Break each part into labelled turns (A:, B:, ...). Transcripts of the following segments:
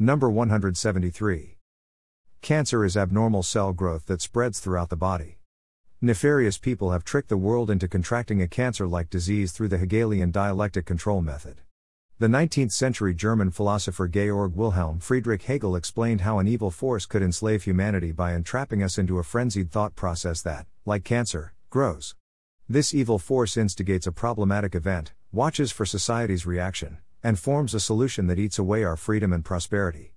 A: Number 173. Cancer is abnormal cell growth that spreads throughout the body. Nefarious people have tricked the world into contracting a cancer like disease through the Hegelian dialectic control method. The 19th century German philosopher Georg Wilhelm Friedrich Hegel explained how an evil force could enslave humanity by entrapping us into a frenzied thought process that, like cancer, grows. This evil force instigates a problematic event, watches for society's reaction, and forms a solution that eats away our freedom and prosperity.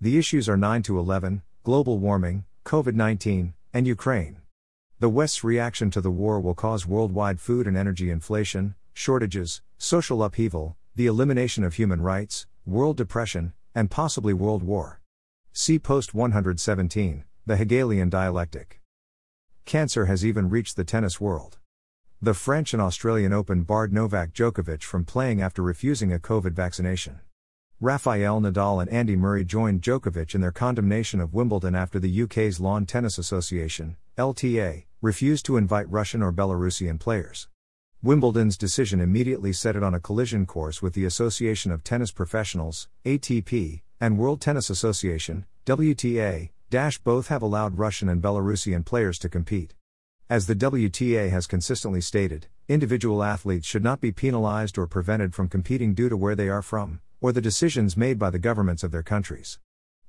A: The issues are 9 to 11 global warming, COVID 19, and Ukraine. The West's reaction to the war will cause worldwide food and energy inflation, shortages, social upheaval, the elimination of human rights, world depression, and possibly world war. See Post 117, The Hegelian Dialectic. Cancer has even reached the tennis world. The French and Australian Open barred Novak Djokovic from playing after refusing a COVID vaccination. Rafael Nadal and Andy Murray joined Djokovic in their condemnation of Wimbledon after the UK's Lawn Tennis Association, LTA, refused to invite Russian or Belarusian players. Wimbledon's decision immediately set it on a collision course with the Association of Tennis Professionals, ATP, and World Tennis Association, WTA, both have allowed Russian and Belarusian players to compete. As the WTA has consistently stated, individual athletes should not be penalized or prevented from competing due to where they are from, or the decisions made by the governments of their countries.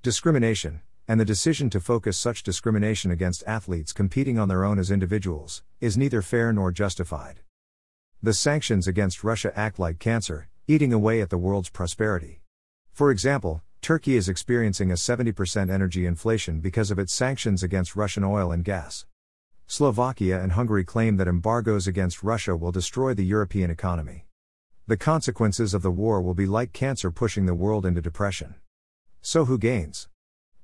A: Discrimination, and the decision to focus such discrimination against athletes competing on their own as individuals, is neither fair nor justified. The sanctions against Russia act like cancer, eating away at the world's prosperity. For example, Turkey is experiencing a 70% energy inflation because of its sanctions against Russian oil and gas. Slovakia and Hungary claim that embargoes against Russia will destroy the European economy. The consequences of the war will be like cancer pushing the world into depression. So who gains?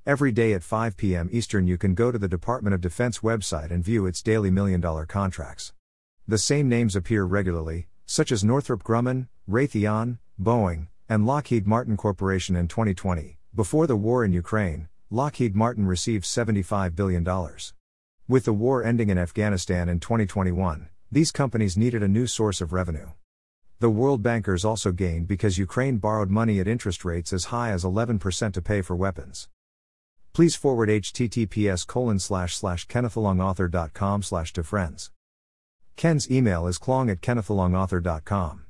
A: Every day at 5 p.m. Eastern, you can go to the Department of Defense website and view its daily million dollar contracts. The same names appear regularly, such as Northrop Grumman, Raytheon, Boeing, and Lockheed Martin Corporation in 2020. Before the war in Ukraine, Lockheed Martin received $75 billion. With the war ending in Afghanistan in 2021, these companies needed a new source of revenue. The world bankers also gained because Ukraine borrowed money at interest rates as high as 11% to pay for weapons. Please forward https colon slash slash kennethalongauthor.com slash to friends. Ken's email is klong at kennethalongauthor.com.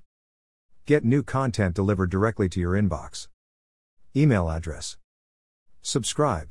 A: Get new content delivered directly to your inbox. Email address. Subscribe.